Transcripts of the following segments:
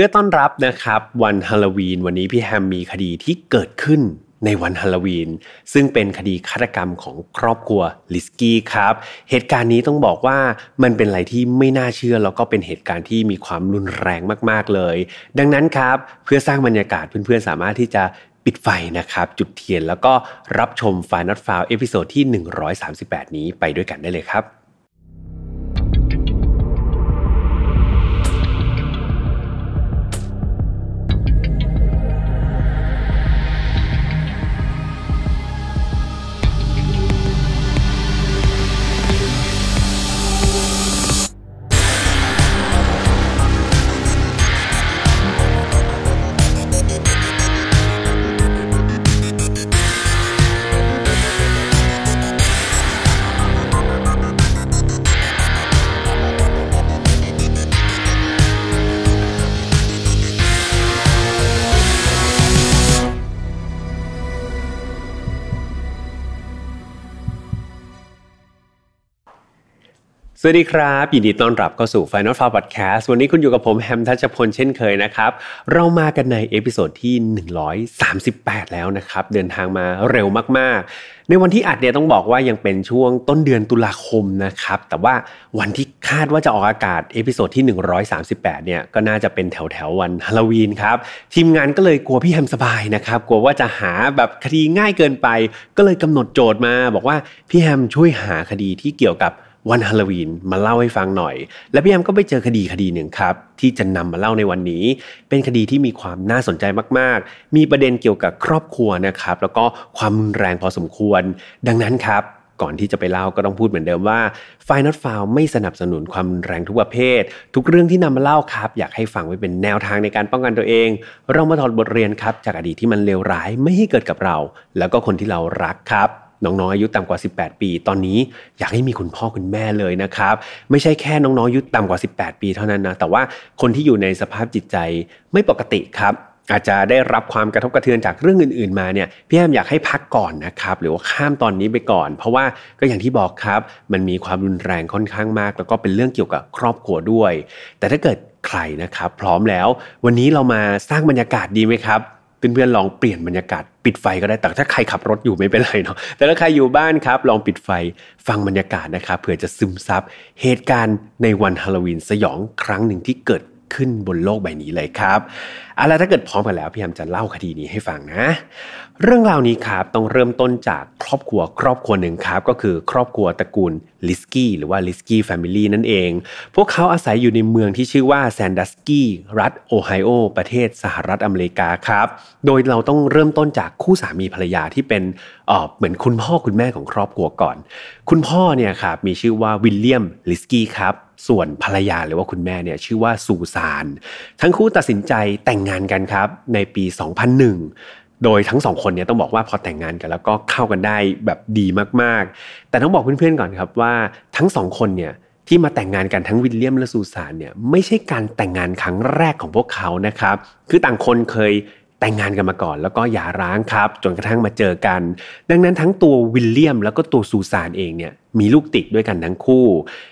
พื่อต้อนรับนะครับวันฮาโลวีน วันนี้พี่แฮมมีคดีที่เกิดขึ้นในวันฮาโลวีน ซึ่งเป็นคดีฆาตกรรมของครอบครัวลิสกี้ครับ เหตุการณ์นี้ต้องบอกว่ามันเป็นอะไรที่ไม่น่าเชื่อ แล้วก็เป็นเหตุการณ์ที่มีความรุนแรงมากๆเลย ดังนั้นครับเพื่อสร้างบรรยากาศเพื่อนๆสามารถที่จะปิดไฟนะครับ จุดเทียนแล้วก็รับชม Final File episode ที่ 138 นี้ไปด้วยกันได้เลยครับ สวัสดีครับ ยินดีต้อนรับเข้าสู่ Final File Podcast วันนี้คุณอยู่กับผมแฮมทัชพลเช่นเคยนะครับ เรามากันใน episode ที่ 138 แล้วนะครับ เดินทางมาเร็วมากๆ ในวันที่อัดเนี่ยต้องบอกว่ายังเป็นช่วงต้นเดือนตุลาคมนะครับ แต่ว่าวันที่คาดว่าจะออกอากาศ episode ที่ 138 เนี่ยก็น่าจะเป็นแถวแถววันฮาโลวีนครับ ทีมงานก็เลยกลัวพี่แฮมสบายนะครับกลัวว่าจะหาแบบคดีง่ายเกินไป ก็เลยกำหนดโจทย์มา บอกว่าพี่แฮมช่วยหาคดีที่เกี่ยวกับ วันฮาโลวีนมาเล่าให้ฟังหน่อย และพี่แอมก็ไปเจอคดีคดีหนึ่งครับ ที่จะนำมาเล่าในวันนี้ เป็นคดีที่มีความน่าสนใจมากๆ มีประเด็นเกี่ยวกับครอบครัวนะครับ แล้วก็ความรุนแรงพอสมควร ดังนั้นครับ ก่อนที่จะไปเล่าก็ต้องพูดเหมือนเดิมว่าไฟนอตฟาวไม่สนับสนุนความแรงทุกประเภท ทุกเรื่องที่นำมาเล่าครับ อยากให้ฟังไว้เป็นแนวทางในการป้องกันตัวเอง เรามาถอดบทเรียนครับจากอดีตที่มันเลวร้ายไม่ให้เกิดกับเรา แล้วก็คนที่เรารักครับ น้องๆอายุต่ำกว่า 18 ปี ตอนนี้อยากให้มีคุณพ่อคุณแม่เลยนะครับ ไม่ใช่แค่น้องๆอายุต่ำกว่า 18 ปีเท่านั้นนะแต่ว่าคนที่อยู่ในสภาพจิตใจไม่ปกติครับอาจจะได้รับความกระทบกระเทือนจากเรื่องอื่น ๆ มาเนี่ยพี่แอมอยากให้พักก่อนนะครับ หรือว่าข้ามตอนนี้ไปก่อน เพราะว่าก็อย่างที่บอกครับ มันมีความรุนแรงค่อนข้างมาก แล้วก็เป็นเรื่องเกี่ยวกับครอบครัวด้วย แต่ถ้าเกิดใครนะครับ พร้อมแล้ว วันนี้เรามาสร้างบรรยากาศดีไหมครับ เพื่อนๆลองเปลี่ยนบรรยากาศปิดไฟก็ได้แต่ถ้าใครขับรถอยู่ไม่เป็นไรเนาะแต่ถ้าใครอยู่บ้านครับ ลองปิดไฟฟังบรรยากาศนะครับเผื่อจะซึมซับเหตุการณ์ในวันฮาโลวีนสยองครั้งหนึ่งที่เกิดขึ้นบนโลกใบนี้เลยครับเอาละถ้าเกิดพร้อมกันแล้วพี่แอมจะเล่าคดีนี้ให้ฟังนะ เรื่องราวนี้ครับต้องเริ่มต้นจากครอบครัวครอบครัวหนึ่งครับก็คือครอบครัวตระกูลลิสกี้หรือว่าลิสกี้ family นั่นเอง พวกเขาอาศัยอยู่ในเมืองที่ชื่อว่าแซนดัสกี้รัฐโอไฮโอ ประเทศสหรัฐอเมริกาครับ โดยเราต้องเริ่มต้นจากคู่สามีภรรยาที่เป็นเออเหมือนคุณพ่อคุณแม่ของครอบครัวก่อน คุณพ่อเนี่ยครับมีชื่อว่าวิลเลียมลิสกี้ครับส่วนภรรยาหรือว่าคุณแม่เนี่ยชื่อว่าซูซาน ทั้งคู่ตัดสินใจแต่งงานกันครับในปี 2001 โดยทั้งสองคนเนี่ยต้องบอกว่าพอแต่งงานกันแล้วก็เข้ากันได้แบบดีมากๆ แต่ต้องบอกเพื่อนๆก่อนครับว่าทั้งสองคนเนี่ยที่มาแต่งงานกันทั้งวิลเลียมและซูซานเนี่ยไม่ใช่การแต่งงานครั้งแรกของพวกเขานะครับ คือต่างคนเคยแต่งงานกันมาก่อน แล้วก็หย่าร้างครับ จนกระทั่งมาเจอกัน ดังนั้นทั้งตัววิลเลียม แล้วก็ตัวซูซานเองเนี่ยมีลูกติดด้วยกันทั้งคู่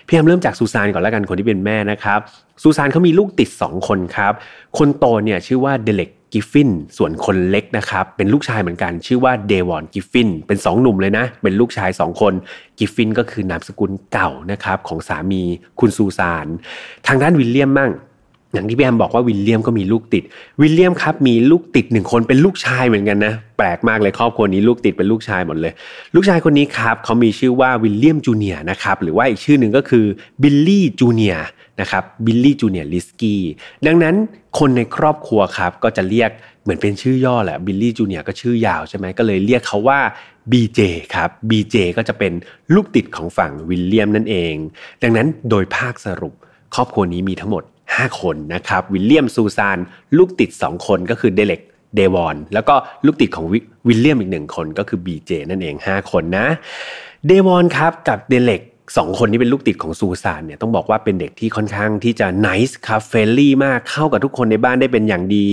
พี่แฮมเริ่มจากซูซานก่อนแล้วกันคนที่เป็นแม่นะครับซูซานเขามีลูกติด 2 คนครับ คนโตเนี่ยชื่อว่าเดเร็ก กริฟฟินส่วนคนเล็กนะครับ เป็นลูกชายเหมือนกัน ชื่อว่าเดวอนกริฟฟิน เป็น2หนุ่มเลยนะ เป็นลูกชาย 2 คน กริฟฟินก็คือนามสกุลเก่านะครับของสามีคุณซูซาน ทางด้านวิลเลียมมั่งอย่างที่พี่แฮมบอกว่าวิลเลียมก็มีลูกติด วิลเลียมครับมีลูกติดหนึ่งคนเป็นลูกชายเหมือนกันนะ แปลกมากเลยครอบครัวนี้ลูกติดเป็นลูกชายหมดเลย ลูกชายคนนี้ครับเขามีชื่อว่าวิลเลียมจูเนียร์นะครับหรือว่าอีกชื่อหนึ่งก็คือบิลลี่จูเนียร์ นะครับบิลลี่จูเนียร์ลิสกี้ดังนั้นคนในครอบครัวครับก็จะเรียกเหมือนเป็นชื่อย่อแหละบิลลี่จูเนียร์ก็ชื่อยาวใช่ไหมก็เลยเรียกเขาว่า BJ ครับ BJ ก็จะเป็นลูกติดของฝั่งวิลเลียมนั่นเอง ดังนั้นโดยภาคสรุป ครอบครัวนี้มีทั้งหมด 5 คนนะครับวิลเลียมซูซานลูกติด 2 คนก็คือเดเร็กเดวอนแล้วก็ลูกติดของวิลเลียมอีกหนึ่งคนก็คือ BJ นั่นเอง 5 คนนะเดวอนครับกับเดเร็ก สองคนที่เป็นลูกติดของซูซานเนี่ยต้องบอกว่าเป็นเด็กที่ค่อนข้างที่จะนิสครับเฟลลี่มากเข้ากับทุกคนในบ้านได้เป็นอย่างดี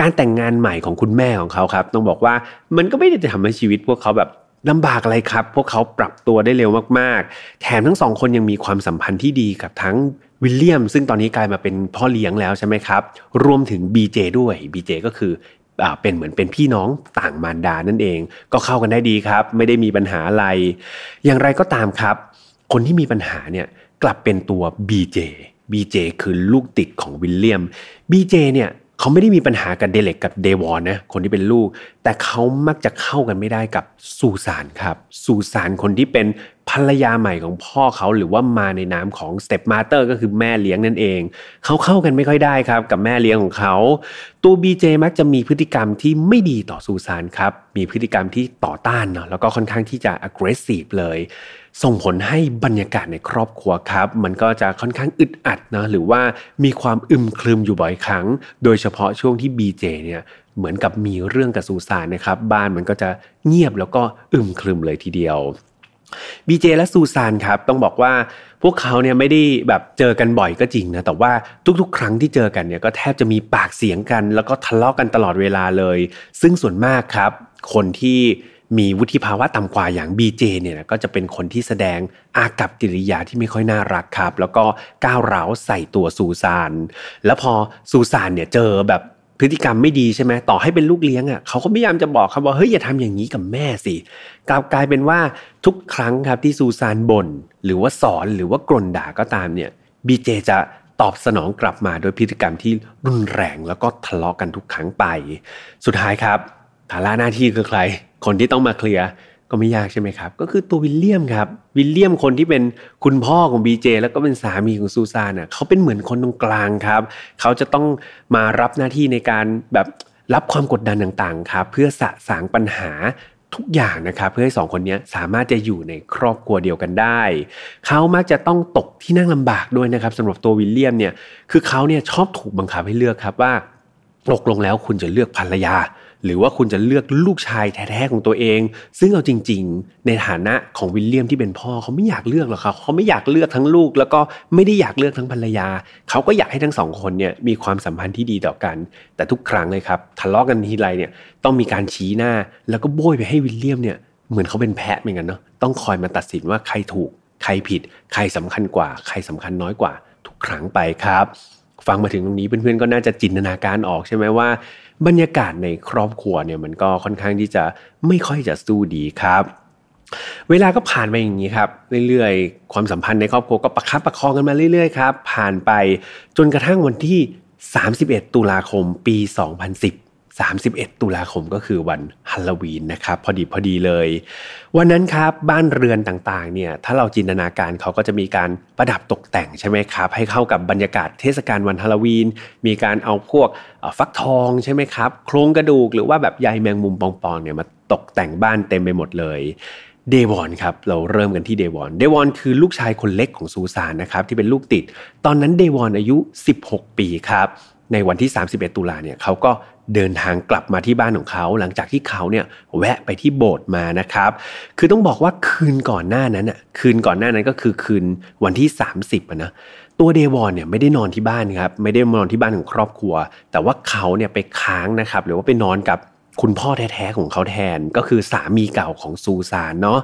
การแต่งงานใหม่ของคุณแม่ของเขาครับ ต้องบอกว่ามันก็ไม่ได้ทำให้ชีวิตพวกเขาแบบลำบากอะไรครับ พวกเขาปรับตัวได้เร็วมากๆ แถมทั้งสองคนยังมีความสัมพันธ์ที่ดีกับทั้งวิลเลียม ซึ่งตอนนี้กลายมาเป็นพ่อเลี้ยงแล้วใช่ไหมครับ รวมถึง BJ ด้วย BJ ก็คือเป็นเหมือนเป็นพี่น้องต่างมารดานั่นเอง ก็เข้ากันได้ดีครับ ไม่ได้มีปัญหาอะไร อย่างไรก็ตามครับ คนที่มีปัญหาเนี่ยกลับเป็นตัว BJ BJ คือลูกติดของวิลเลียม BJ เนี่ยเขาไม่ได้มีปัญหากับเดเร็กกับเดวอนนะคนที่เป็นลูก แต่เขามักจะเข้ากันไม่ได้กับซูซานครับซูซานคนที่เป็น ภรรยาใหม่ของพ่อเขาหรือว่ามาในนามของ stepmother ก็คือแม่เลี้ยงนั่นเอง เขาเข้ากันไม่ค่อยได้ครับ กับแม่เลี้ยงของเขา ตัวบีเจมักจะมีพฤติกรรมที่ไม่ดีต่อซูซานครับ มีพฤติกรรมที่ต่อต้านเนาะแล้วก็ค่อนข้างที่จะ aggressive เลย ส่งผลให้บรรยากาศในครอบครัวครับ มันก็จะค่อนข้างอึดอัดนะหรือว่ามีความอึมครึมอยู่บ่อยครั้ง โดยเฉพาะช่วงที่ BJ เนี่ยเหมือนกับมีเรื่องกับซูซานนะครับ บ้านมันก็จะเงียบแล้วก็อึมครึมเลยทีเดียว บีเจและซูซานครับต้องบอกว่าพวกเขาเนี่ยไม่ได้แบบเจอกันบ่อยก็จริงนะแต่ว่าทุกๆ ครั้งที่เจอกันเนี่ยก็แทบจะมีปากเสียงกัน แล้วก็ทะเลาะกันตลอดเวลาเลย ซึ่งส่วนมากครับ คนที่มีวุฒิภาวะต่ำกว่าอย่าง BJ เนี่ยก็จะเป็นคนที่แสดงอากับกิริยาที่ไม่ค่อยน่ารักครับ แล้วก็ก้าวร้าวใส่ตัวซูซาน แล้วพอซูซานเนี่ยเจอแบบ พฤติกรรมไม่ดีใช่ไหมต่อให้เป็นลูกเลี้ยงอะเขาก็พยายามจะบอกครับว่าเฮ้ยอย่าทำอย่างนี้กับแม่สิกลับกลายเป็นว่าทุกครั้งครับที่ซูซานบน่นหรือว่าสอนหรือว่ากรนด่าก็ตามเนี่ยบีเจจะตอบสนองกลับมาโดยพฤติกรรมที่รุนแรงแล้วก็ทะเลาะกันทุกครั้งไป สุดท้ายครับภาระหน้าที่คือใคร คนที่ต้องมาเคลียร์ ก็ไม่ยากใช่ไหมครับ ก็คือตัววิลเลียมครับ วิลเลียมคนที่เป็นคุณพ่อของบีเจแล้วก็เป็นสามีของซูซานอะเขาเป็นเหมือนคนตรงกลางครับ เขาจะต้องมารับหน้าที่ในการแบบรับความกดดันต่างๆครับเพื่อสะสางปัญหาทุกอย่างนะครับเพื่อให้สองคนนี้สามารถจะอยู่ในครอบครัวเดียวกันได้ เขามักจะต้องตกที่นั่งลำบากด้วยนะครับสำหรับตัววิลเลียมเนี่ยคือเขาเนี่ยชอบถูกบังคับให้เลือกครับว่าตกลงแล้วคุณจะเลือกภรรยา หรือว่าคุณจะเลือกลูกชายแท้ๆของตัวเอง ซึ่งเอาจริง ๆ ในฐานะของวิลเลียมที่เป็นพ่อเขาไม่อยากเลือกหรอกครับเขาไม่อยากเลือกทั้งลูก แล้วก็ไม่ได้อยากเลือกทั้งภรรยา เขาก็อยากให้ทั้งสองคนเนี่ยมีความสัมพันธ์ที่ดีต่อกัน แต่ทุกครั้งเลยครับทะเลาะกันทีไรเนี่ยต้องมีการชี้หน้า แล้วก็โบยไปให้วิลเลียมเนี่ยเหมือนเขาเป็นแพะเหมือนกันเนาะต้องคอยมาตัดสินว่าใครถูก ใครผิด ใครสำคัญกว่า ใครสำคัญน้อยกว่า ทุกครั้งไปครับ ฟังมาถึงตรงนี้เพื่อนๆก็น่าจะจินตนาการออกใช่ไหมว่า บรรยากาศในครอบครัวเนี่ยมันก็ค่อนข้างที่จะไม่ค่อยจะสู้ดีครับ เวลาก็ผ่านไปอย่างนี้ครับ เรื่อยๆ ความสัมพันธ์ในครอบครัวก็ประคับประคองกันมาเรื่อยๆครับผ่านไปจนกระทั่งวันที่ 31 ตุลาคมปี 2010 31 ตุลาคมก็คือวันฮัลโลวีนนะครับพอดีพอดีเลย วันนั้นครับบ้านเรือนต่างๆเนี่ยถ้าเราจินตนาการเขาก็จะมีการประดับตกแต่งใช่ไหมครับให้เข้ากับบรรยากาศเทศกาลวันฮัลโลวีน มีการเอาพวกฟักทองใช่ไหมครับโครงกระดูกหรือว่าแบบใยแมงมุมปลอมๆเนี่ยมาตกแต่งบ้านเต็มไปหมดเลยเดวอนครับเราเริ่มกันที่เดวอนเดวอนคือลูกชายคนเล็กของซูซานนะครับที่เป็นลูกติด ตอนนั้นเดวอนอายุ 16 ปีครับในวันที่ 31 ตุลาเนี่ยเขาก็ เดินทางกลับมาที่บ้านของเขา หลังจากที่เขาเนี่ยแวะไปที่โบสถ์มานะครับ คือต้องบอกว่าคืนก่อนหน้านั้นอะคืนก่อนหน้านั้นก็คือคืนวันที่ 30นะตัวเดวอนเนี่ยไม่ได้นอนที่บ้านครับไม่ได้นอนที่บ้านของครอบครัว แต่ว่าเขาเนี่ยไปค้างนะครับหรือว่าไปนอนกับคุณพ่อแท้ๆของเขาแทนก็คือสามีเก่าของซูซานเนาะ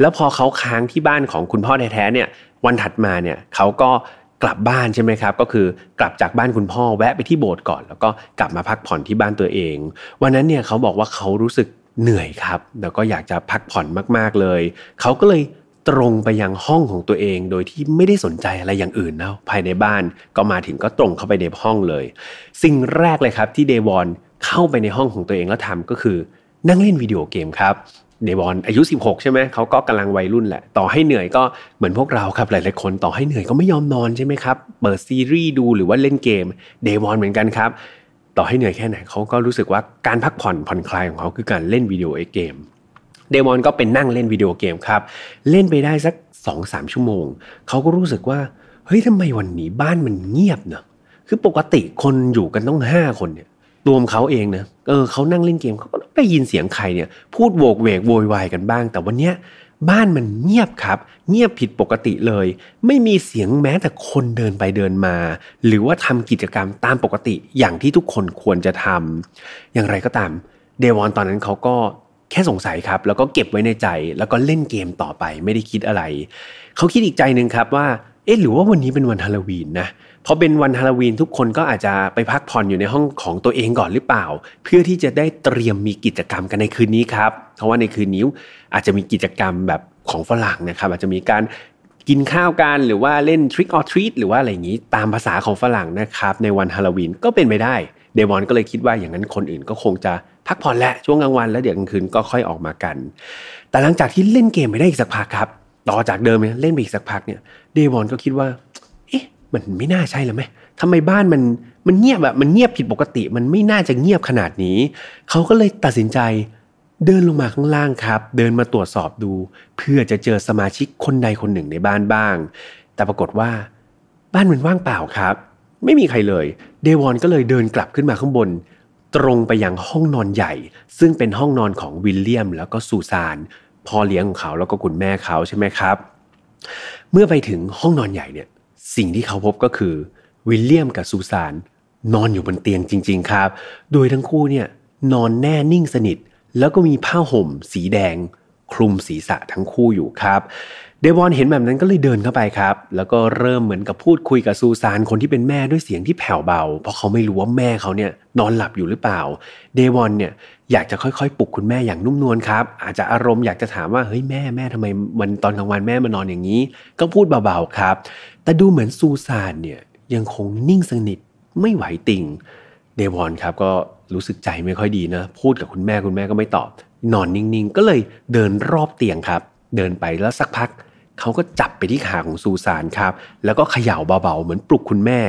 แล้วพอเขาค้างที่บ้านของคุณพ่อแท้ๆเนี่ยวันถัดมาเนี่ยเขาก็ กลับบ้านใช่ไหมครับ ก็คือกลับจากบ้านคุณพ่อแวะไปที่โบสถ์ก่อน แล้วก็กลับมาพักผ่อนที่บ้านตัวเอง วันนั้นเนี่ยเขาบอกว่าเขารู้สึกเหนื่อยครับ แล้วก็อยากจะพักผ่อนมากๆเลย เขาก็เลยตรงไปยังห้องของตัวเอง โดยที่ไม่ได้สนใจอะไรอย่างอื่นนะภายในบ้านก็มาถึงก็ตรงเข้าไปในห้องเลย สิ่งแรกเลยครับที่เดวอนเข้าไปในห้องของตัวเองแล้วทำก็คือนั่งเล่นวิดีโอเกมครับ เดบอนอายุ 16 ใช่ไหมเขาก็กำลังวัยรุ่นแหละ ต่อให้เหนื่อยก็เหมือนพวกเราครับหลายๆคนต่อให้เหนื่อยก็ไม่ยอมนอนใช่ไหมครับเปิดซีรีส์ดูหรือว่าเล่นเกมเดบอนเหมือนกันครับต่อให้เหนื่อยแค่ไหนเขาก็รู้สึกว่าการพักผ่อนผ่อนคลายของเขาคือการเล่นวิดีโอเกมเดมอนก็เป็นนั่งเล่นวิดีโอเกมครับ เล่นไปได้สัก2อสชั่วโมง เขาก็รู้สึกว่า เฮ้ยทำไมวันนี้บ้านมันเงียบเนอะคือปกติคนอยู่กันต้อง 5 คนเนี่ย รวมเขาเองนะเออเขานั่งเล่นเกมเขาก็ได้ยินเสียงใครเนี่ย พูดโวกเวกโวยวายกันบ้าง แต่วันเนี้ยบ้านมันเงียบครับ เงียบผิดปกติเลย ไม่มีเสียงแม้แต่คนเดินไปเดินมา หรือว่าทำกิจกรรมตามปกติอย่างที่ทุกคนควรจะทำอย่างไรก็ตามเดวอนตอนนั้นเขาก็แค่สงสัยครับ แล้วก็เก็บไว้ในใจ แล้วก็เล่นเกมต่อไปไม่ได้คิดอะไร เขาคิดอีกใจหนึ่งครับว่า เอ๊ะหรือว่าวันนี้เป็นวันฮาโลวีนนะเพราะเป็นวันฮาโลวีนทุกคนก็อาจจะไปพักผ่อนอยู่ในห้องของตัวเองก่อนหรือเปล่า เพื่อที่จะได้เตรียมมีกิจกรรมกันในคืนนี้ครับ เพราะว่าในคืนนี้อาจจะมีกิจกรรมแบบของฝรั่งนะครับ อาจจะมีการกินข้าวกันหรือว่าเล่น trick or treat หรือว่าอะไรอย่างนี้ตามภาษาของฝรั่งนะครับ ในวันฮาโลวีนก็เป็นไปได้เดวอนก็เลยคิดว่าอย่างนั้นคนอื่นก็คงจะพักผ่อนแหละช่วงกลางวันแล้วเดี๋ยวกลางคืนก็ค่อยออกมากัน แต่หลังจากที่เล่นเกมไปได้อีกสักพักครับ ต่อจากเดิมเล่นไปอีกสักพักเนี่ยเดวอนก็คิดว่า มันไม่น่าใช่แล้วไหมทำไมบ้านมันมันเงียบแบบมันเงียบผิดปกติ มันไม่น่าจะเงียบขนาดนี้ เขาก็เลยตัดสินใจเดินลงมาข้างล่างครับ เดินมาตรวจสอบดู เพื่อจะเจอสมาชิกคนใดคนหนึ่งในบ้านบ้าง แต่ปรากฏว่าบ้านมันว่างเปล่าครับ ไม่มีใครเลย เดวอนก็เลยเดินกลับขึ้นมาข้างบน ตรงไปยังห้องนอนใหญ่ ซึ่งเป็นห้องนอนของวิลเลียม แล้วก็ซูซานพ่อเลี้ยงของเขาแล้วก็คุณแม่เขาใช่ไหมครับ เมื่อไปถึงห้องนอนใหญ่เนี่ย สิ่งที่เขาพบก็คือวิลเลียมกับซูซานนอนอยู่บนเตียงจริง ๆ ครับ โดยทั้งคู่เนี่ยนอนแน่นิ่งสนิท แล้วก็มีผ้าห่ม สีแดง คลุมศีรษะทั้งคู่อยู่ครับเดวอนเห็นแบบนั้นก็เลยเดินเข้าไปครับ แล้วก็เริ่มเหมือนกับพูดคุยกับซูซานคนที่เป็นแม่ด้วยเสียงที่แผ่วเบา เพราะเขาไม่รู้ว่าแม่เขาเนี่ยนอนหลับอยู่หรือเปล่า เดวอนเนี่ย อยากจะค่อยๆปลุกคุณแม่อย่างนุ่มนวลครับ อาจจะอารมณ์อยากจะถามว่าเฮ้ยแม่แม่ทำไมวันตอนกลางวันแม่มานอนอย่างนี้ ก็พูดเบาๆครับ แต่ดูเหมือนซูซานเนี่ยยังคงนิ่งสนิทไม่ไหวติงเดวอนครับก็รู้สึกใจไม่ค่อยดีนะ พูดกับคุณแม่คุณแม่ก็ไม่ตอบ นอนนิ่งๆ ก็เลยเดินรอบเตียงครับ เดินไปแล้วสักพักเขาก็จับไปที่ขาของซูซานครับ แล้วก็เขย่าเบาๆ เหมือนปลุกคุณแม่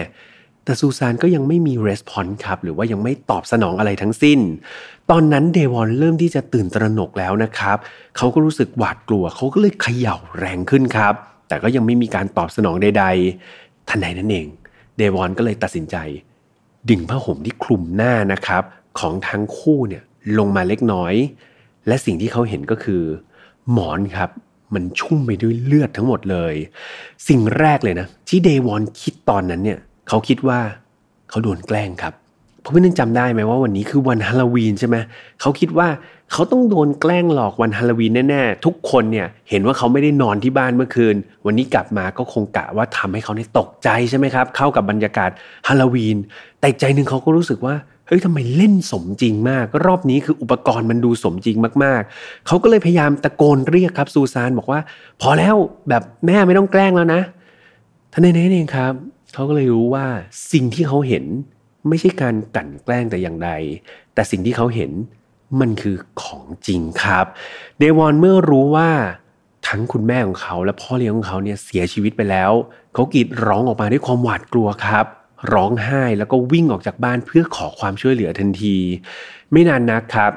แต่ซูซานก็ยังไม่มี response ครับ หรือว่ายังไม่ตอบสนองอะไรทั้งสิ้น ตอนนั้นเดวอนเริ่มที่จะตื่นตระหนกแล้วนะครับ เขาก็รู้สึกหวาดกลัว เขาก็เลยเขย่าแรงขึ้นครับ แต่ก็ยังไม่มีการตอบสนองใด ๆ ทันใดนั้นเอง เดวอนก็เลยตัดสินใจ ดึงผ้าห่มที่คลุมหน้านะครับ ของทั้งคู่เนี่ยลงมาเล็กน้อย และสิ่งที่เขาเห็นก็คือ หมอนครับมันชุ่มไปด้วยเลือดทั้งหมดเลย สิ่งแรกเลยนะ ที่เดวอนคิดตอนนั้นเนี่ย เขาคิดว่าเขาโดนแกล้งครับเพราะพี่นึกจำได้ไหมว่าวันนี้คือวันฮาโลวีนใช่ไหมเขาคิดว่าเขาต้องโดนแกล้งหลอกวันฮาโลวีนแน่ๆ ทุกคนเนี่ยเห็นว่าเขาไม่ได้นอนที่บ้านเมื่อคืน วันนี้กลับมาก็คงกะว่าทำให้เขาเนี่ยตกใจใช่ไหมครับ เข้ากับบรรยากาศฮาโลวีน แต่ใจหนึ่งเขาก็รู้สึกว่าเฮ้ยทำไมเล่นสมจริงมาก รอบนี้คืออุปกรณ์มันดูสมจริงมากๆ เขาก็เลยพยายามตะโกนเรียกครับซูซานบอกว่า พอแล้วแบบแม่ไม่ต้องแกล้งแล้วนะท่านในนี้เองครับ เขาก็เลยรู้ว่าสิ่งที่เขาเห็นไม่ใช่การกั่นแกล้งแต่อย่างใด แต่สิ่งที่เขาเห็นมันคือของจริงครับ เดวอนเมื่อรู้ว่าทั้งคุณแม่ของเขาและพ่อเลี้ยงของเขาเนี่ยเสียชีวิตไปแล้ว เขากรีดร้องออกมาด้วยความหวาดกลัวครับ ร้องไห้แล้วก็วิ่งออกจากบ้านเพื่อขอความช่วยเหลือทันที ไม่นานนักครับ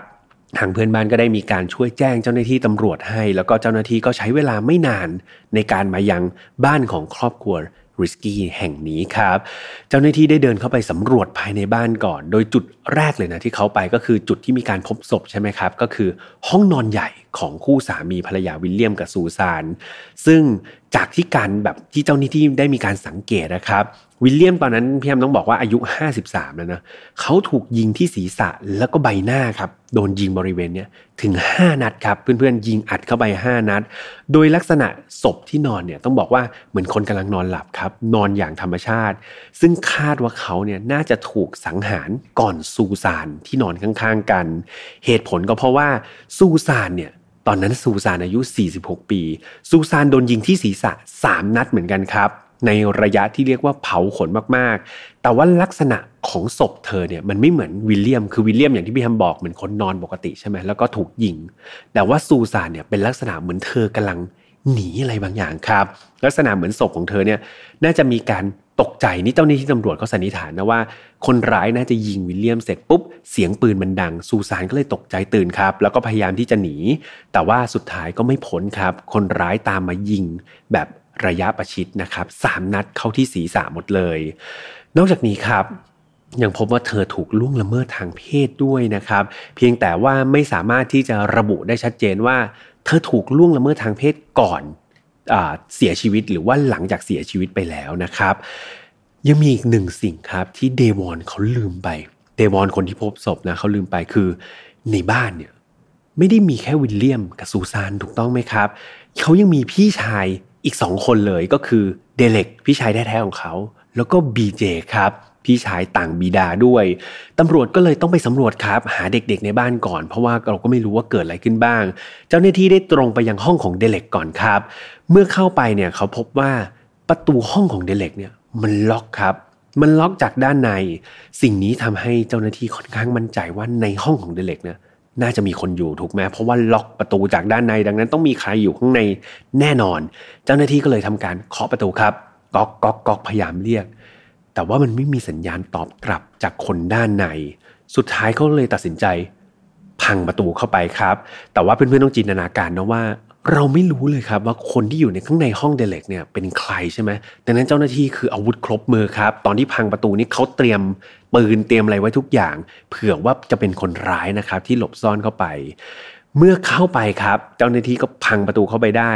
ทางเพื่อนบ้านก็ได้มีการช่วยแจ้งเจ้าหน้าที่ตำรวจให้ แล้วก็เจ้าหน้าที่ก็ใช้เวลาไม่นานในการมายังบ้านของครอบครัว ริสกี้แห่งนี้ครับ เจ้าหน้าที่ได้เดินเข้าไปสำรวจภายในบ้านก่อน โดยจุดแรกเลยนะที่เขาไปก็คือจุดที่มีการพบศพใช่ไหมครับ ก็คือห้องนอนใหญ่ ของคู่สามีภรรยาวิลเลียมกับซูซานซึ่งจากที่การแบบที่เจ้าหน้าที่ได้มีการสังเกตนะครับวิลเลียมตอนนั้นพี่แอมต้องบอกว่าอายุ 53 แล้วนะเขาถูกยิงที่ศีรษะแล้วก็ใบหน้าครับ โดนยิงบริเวณเนี้ยถึง 5 นัดครับ เพื่อนๆ ยิงอัดเข้าไป 5 นัด โดยลักษณะศพที่นอนเนี่ยต้องบอกว่าเหมือนคนกำลังนอนหลับครับ นอนอย่างธรรมชาติ ซึ่งคาดว่าเขาเนี่ยน่าจะถูกสังหารก่อนซูซานที่นอนข้างๆกัน เหตุผลก็เพราะว่าซูซานเนี่ย ตอนนั้นซูซานอายุ 46 ปี ซูซานโดนยิงที่ศีรษะ 3 นัดเหมือนกันครับ ในระยะที่เรียกว่าเผาขนมากๆ แต่ว่าลักษณะของศพเธอเนี่ยมันไม่เหมือนวิลเลียม คือวิลเลียมอย่างที่พี่ฮัมบอกเหมือนคนนอนปกติใช่ไหมแล้วก็ถูกยิง แต่ว่าซูซานเนี่ยเป็นลักษณะเหมือนเธอกำลัง หนีอะไรบางอย่างครับ ลักษณะเหมือนศพของเธอเนี่ยน่าจะมีการตกใจนี่เจ้าหน้าที่ตำรวจเขาสันนิษฐานนะว่า คนร้ายน่าจะยิงวิลเลียมเสร็จปุ๊บ เสียงปืนมันดังซูซานก็เลยตกใจตื่นครับ แล้วก็พยายามที่จะหนี แต่ว่าสุดท้ายก็ไม่พ้นครับ คนร้ายตามมายิงแบบระยะประชิดนะครับสามนัดเข้าที่ศีรษะหมดเลย นอกจากนี้ครับยังพบว่าเธอถูกล่วงละเมิดทางเพศด้วยนะครับ เพียงแต่ว่าไม่สามารถที่จะระบุได้ชัดเจนว่า เธอถูกล่วงละเมิดทางเพศก่อนอเสียชีวิตหรือว่าหลังจากเสียชีวิตไปแล้วนะครับ ยังมีอีกหนึ่งสิ่งครับที่เดวอนเขาลืมไปเดวอนคนที่พบศพนะเขาลืมไปคือในบ้านเนี่ยไม่ได้มีแค่วิลเลียมกับซูซานถูกต้องไหมครับ เขายังมีพี่ชายอีกสองคนเลยก็คือเดเล็กพี่ชายแท้ๆของเขา แล้วก็บีเจครับ พี่ชายต่างบิดาด้วยตำรวจก็เลยต้องไปสำรวจครับ หาเด็กๆในบ้านก่อน เพราะว่าเราก็ไม่รู้ว่าเกิดอะไรขึ้นบ้าง เจ้าหน้าที่ได้ตรงไปยังห้องของเดเล็กก่อนครับ เมื่อเข้าไปเนี่ยเขาพบว่าประตูห้องของเดเล็กเนี่ยมันล็อกครับ มันล็อกจากด้านใน สิ่งนี้ทำให้เจ้าหน้าที่ค่อนข้างมั่นใจว่าในห้องของเดเล็กเนี่ยน่าจะมีคนอยู่ถูกไหมเพราะว่าล็อกประตูจากด้านในดังนั้นต้องมีใครอยู่ข้างในแน่นอน เจ้าหน้าที่ก็เลยทำการเคาะประตูครับก๊อกก๊อกก๊อกพยายามเรียก แต่ว่ามันไม่มีสัญญาณตอบกลับจากคนด้านใน สุดท้ายเขาเลยตัดสินใจ พังประตูเข้าไปครับ แต่ว่าเพื่อนๆต้องจินตนาการนะว่า เราไม่รู้เลยครับว่าคนที่อยู่ในข้างในห้องเดเล็กเนี่ยเป็นใครใช่ไหมดังนั้นเจ้าหน้าที่คืออาวุธครบมือครับ ตอนที่พังประตูนี้เขาเตรียมปืนเตรียมอะไรไว้ทุกอย่าง เผื่อว่าจะเป็นคนร้ายนะครับที่หลบซ่อนเข้าไป เมื่อเข้าไปครับ เจ้าหน้าที่ก็พังประตูเข้าไปได้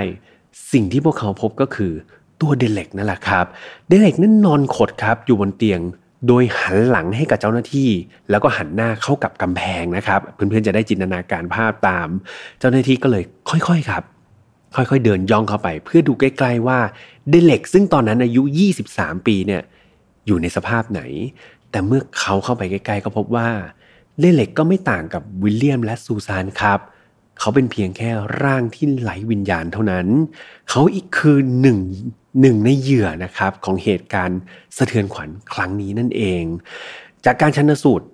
สิ่งที่พวกเขาพบก็คือ ตัวเดเล็กนั่นแหละครับ เดเล็กนั่นนอนขดครับอยู่บนเตียงโดยหันหลังให้กับเจ้าหน้าที่ แล้วก็หันหน้าเข้ากับกำแพงนะครับ เพื่อนๆจะได้จินตนาการภาพตาม เจ้าหน้าที่ก็เลยค่อยๆครับ ค่อยๆเดินย่องเข้าไป เพื่อดูใกล้ๆว่าเดเล็กซึ่งตอนนั้นอายุ 23 ปีเนี่ยอยู่ในสภาพไหน แต่เมื่อเขาเข้าไปใกล้ๆก็พบว่าเดเล็กก็ไม่ต่างกับวิลเลียมและซูซานครับเขาเป็นเพียงแค่ร่างที่ไหลวิญญาณเท่านั้น เขาอีกคือหนึ่ง หนึ่งในเหยื่อนะครับของเหตุการณ์สะเทือนขวัญครั้งนี้นั่นเอง จากการชันสูตร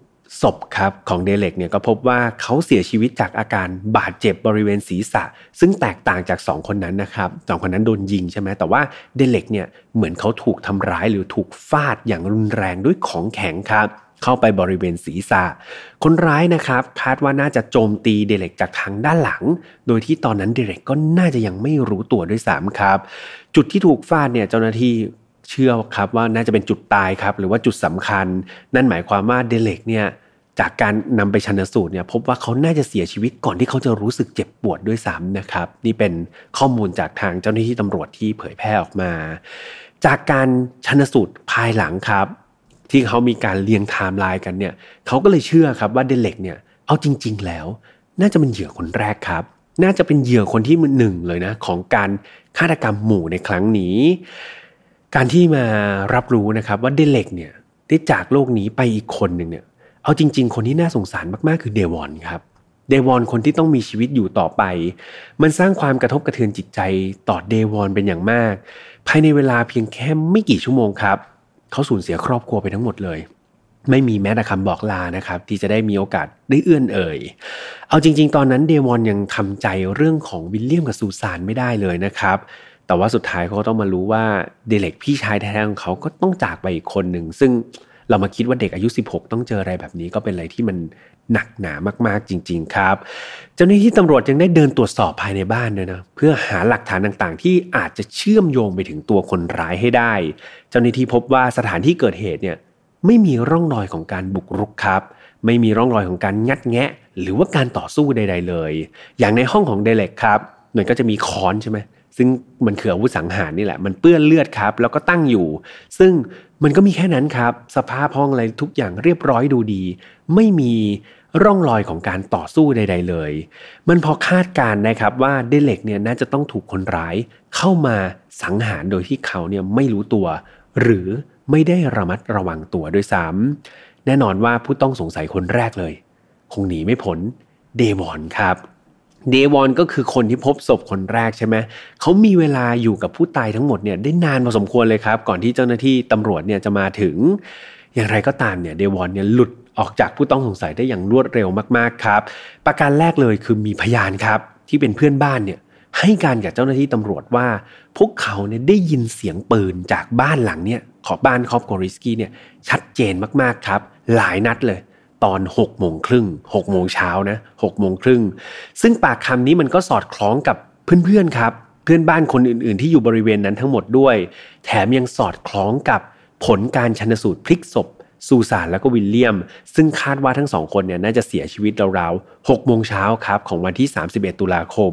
ศพครับของเดเล็กเนี่ยก็พบว่าเขาเสียชีวิตจากอาการบาดเจ็บบริเวณศีรษะ ซึ่งแตกต่างจาก 2 คนนั้นนะครับสองคนนั้นโดนยิงใช่ไหมแต่ว่าเดเล็กเนี่ยเหมือนเขาถูกทำร้ายหรือถูกฟาดอย่างรุนแรงด้วยของแข็งครับ เข้าไปบริเวณศีรษะ คนร้ายนะครับคาดว่าน่าจะโจมตีเดเล็กจากทางด้านหลัง โดยที่ตอนนั้นเดเล็กก็น่าจะยังไม่รู้ตัวด้วยซ้ำครับ จุดที่ถูกฟาดเนี่ยเจ้าหน้าที่เชื่อครับว่าน่าจะเป็นจุดตายครับหรือว่าจุดสำคัญ นั่นหมายความว่าเดเล็กเนี่ยจากการนำไปชันสูตรเนี่ยพบว่าเขาน่าจะเสียชีวิตก่อนที่เขาจะรู้สึกเจ็บปวดด้วยซ้ำนะครับ นี่เป็นข้อมูลจากทางเจ้าหน้าที่ตำรวจที่เผยแพร่ออกมา จากการชันสูตรภายหลังครับ ที่เขามีการเรียงไทม์ไลน์กันเนี่ยเขาก็เลยเชื่อครับว่าเดเล็กเนี่ยเอาจริง ๆ แล้ว น่าจะเป็นเหยื่อคนแรกครับ น่าจะเป็นเหยื่อคนที่หนึ่งเลยนะของการฆาตกรรมหมู่ในครั้งนี้ การที่มารับรู้นะครับว่าเดเล็กเนี่ยได้จากโลกนี้ไปอีกคนหนึ่งเนี่ยเอาจริง ๆ คนที่น่าสงสารมากๆ คือเดวอนครับเดวอนคนที่ต้องมีชีวิตอยู่ต่อไป มันสร้างความกระทบกระเทือนจิตใจต่อเดวอนเป็นอย่างมาก ภายในเวลาเพียงแค่ไม่กี่ชั่วโมงครับ เขาสูญเสียครอบครัวไปทั้งหมดเลย ไม่มีแม้แต่คำบอกลานะครับ ที่จะได้มีโอกาสได้เอื้อนเอ่ย เอาจริง ๆ ตอนนั้นเดวอนยังทำใจเรื่องของวิลเลียมกับซูซานไม่ได้เลยนะครับแต่ว่าสุดท้ายเขาก็ต้องมารู้ว่าเดเล็กพี่ชายแท้ๆของเขาก็ต้องจากไปอีกคนหนึ่งซึ่ง เรามาคิดว่าเด็กอายุ 16 ต้องเจออะไรแบบนี้ก็เป็นอะไรที่มันหนักหนามากๆจริง ๆ ครับ เจ้าหน้าที่ตำรวจยังได้เดินตรวจสอบภายในบ้านด้วยนะเพื่อหาหลักฐานต่างๆ ที่อาจจะเชื่อมโยงไปถึงตัวคนร้ายให้ได้ เจ้าหน้าที่พบว่าสถานที่เกิดเหตุเนี่ยไม่มีร่องรอยของการบุกรุกครับ ไม่มีร่องรอยของการงัดแงะ หรือว่าการต่อสู้ใด ๆ เลย อย่างในห้องของเดเล็กครับมันก็จะมีค้อนใช่ไหมซึ่งมันคืออาวุธสังหารนี่แหละ มันเปื้อนเลือดครับ แล้วก็ตั้งอยู่ ซึ่ง มันก็มีแค่นั้นครับ สภาพห้องอะไรทุกอย่างเรียบร้อยดูดี ไม่มีร่องรอยของการต่อสู้ใด ๆ เลย มันพอคาดการนะครับว่าเดเล็กเนี่ยน่าจะต้องถูกคนร้ายเข้ามาสังหารโดยที่เขาเนี่ยไม่รู้ตัว หรือไม่ได้ระมัดระวังตัวด้วยซ้ำแน่นอนว่าผู้ต้องสงสัยคนแรกเลย คงหนีไม่พ้นเดวอนครับ เดวอนก็คือคนที่พบศพคนแรกใช่ไหมเขามีเวลาอยู่กับผู้ตายทั้งหมดเนี่ยได้นานพอสมควรเลยครับ ก่อนที่เจ้าหน้าที่ตำรวจเนี่ยจะมาถึง อย่างไรก็ตามเนี่ยเดวอนเนี่ยหลุดออกจากผู้ต้องสงสัยได้อย่างรวดเร็วมากๆครับ ประการแรกเลยคือมีพยานครับ ที่เป็นเพื่อนบ้านเนี่ยให้การกับเจ้าหน้าที่ตำรวจว่า พวกเขาเนี่ยได้ยินเสียงปืนจากบ้านหลังเนี่ยขอบ้านครอบโกริสกี้เนี่ยชัดเจนมากๆครับ หลายนัดเลย ตอน6โมงครึ่ง6โมงเช้านะ6โมงครึ่งซึ่งปากคำนี้มันก็สอดคล้องกับเพื่อนๆครับเพื่อนบ้านคนอื่น ๆ ที่อยู่บริเวณนั้นทั้งหมดด้วย แถมยังสอดคล้องกับผลการชันสูตรพลิกศพซูซานแล้วก็วิลเลียม ซึ่งคาดว่าทั้งสองคนเนี่ยน่าจะเสียชีวิตราวๆ6โมงเช้าครับของวันที่ 31 ตุลาคม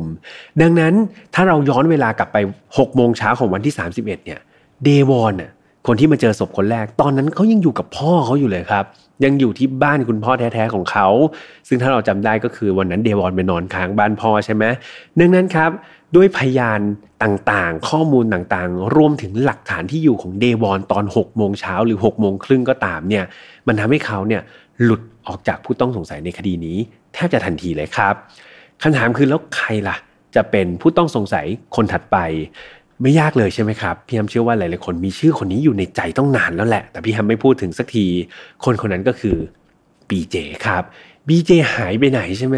ดังนั้นถ้าเราย้อนเวลากลับไป 6 โมงเช้าของวันที่ 31 เนี่ยเดวอนน่ะคนที่มาเจอศพคนแรก ตอนนั้นเขายังอยู่กับพ่อเขาอยู่เลยครับ ยังอยู่ที่บ้านคุณพ่อแท้ๆของเขา ซึ่งถ้าเราจำได้ก็คือวันนั้นเดวอนไปนอนค้างบ้านพ่อใช่ไหมดังนั้นครับด้วยพยานต่างๆ ข้อมูลต่างๆ รวมถึงหลักฐานที่อยู่ของเดวอนตอน6โมงเช้าหรือ6โมงครึ่งก็ตามเนี่ย มันทำให้เขาเนี่ยหลุดออกจากผู้ต้องสงสัยในคดีนี้ แทบจะทันทีเลยครับคำถามคือแล้วใครล่ะ จะเป็นผู้ต้องสงสัยคนถัดไป ไม่ยากเลยใช่ไหมครับ พี่ฮัมเชื่อว่าหลายๆคนมีชื่อคนนี้อยู่ในใจต้องนานแล้วแหละ แต่พี่ฮัมไม่พูดถึงสักที คนคนนั้นก็คือบีเจครับบีเจหายไปไหนใช่ไหม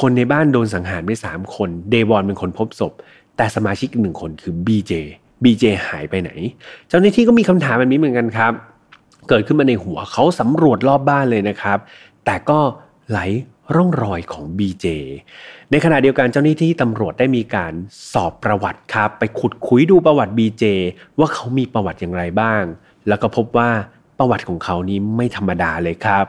คนในบ้านโดนสังหารไปสามคนเดวอนเป็นคนพบศพ แต่สมาชิกหนึ่งคนคือบีเจบีเจหายไปไหน เจ้าหน้าที่ก็มีคำถามแบบนี้เหมือนกันครับ เกิดขึ้นมาในหัวเขาสำรวจรอบบ้านเลยนะครับ แต่ก็ไหล ร่องรอยของ BJ ในขณะเดียวกันเจ้าหน้าที่ตำรวจได้มีการสอบประวัติครับ ไปขุดคุยดูประวัติ BJ ว่าเขามีประวัติอย่างไรบ้าง แล้วก็พบว่าประวัติของเขานี้ไม่ธรรมดาเลยครับ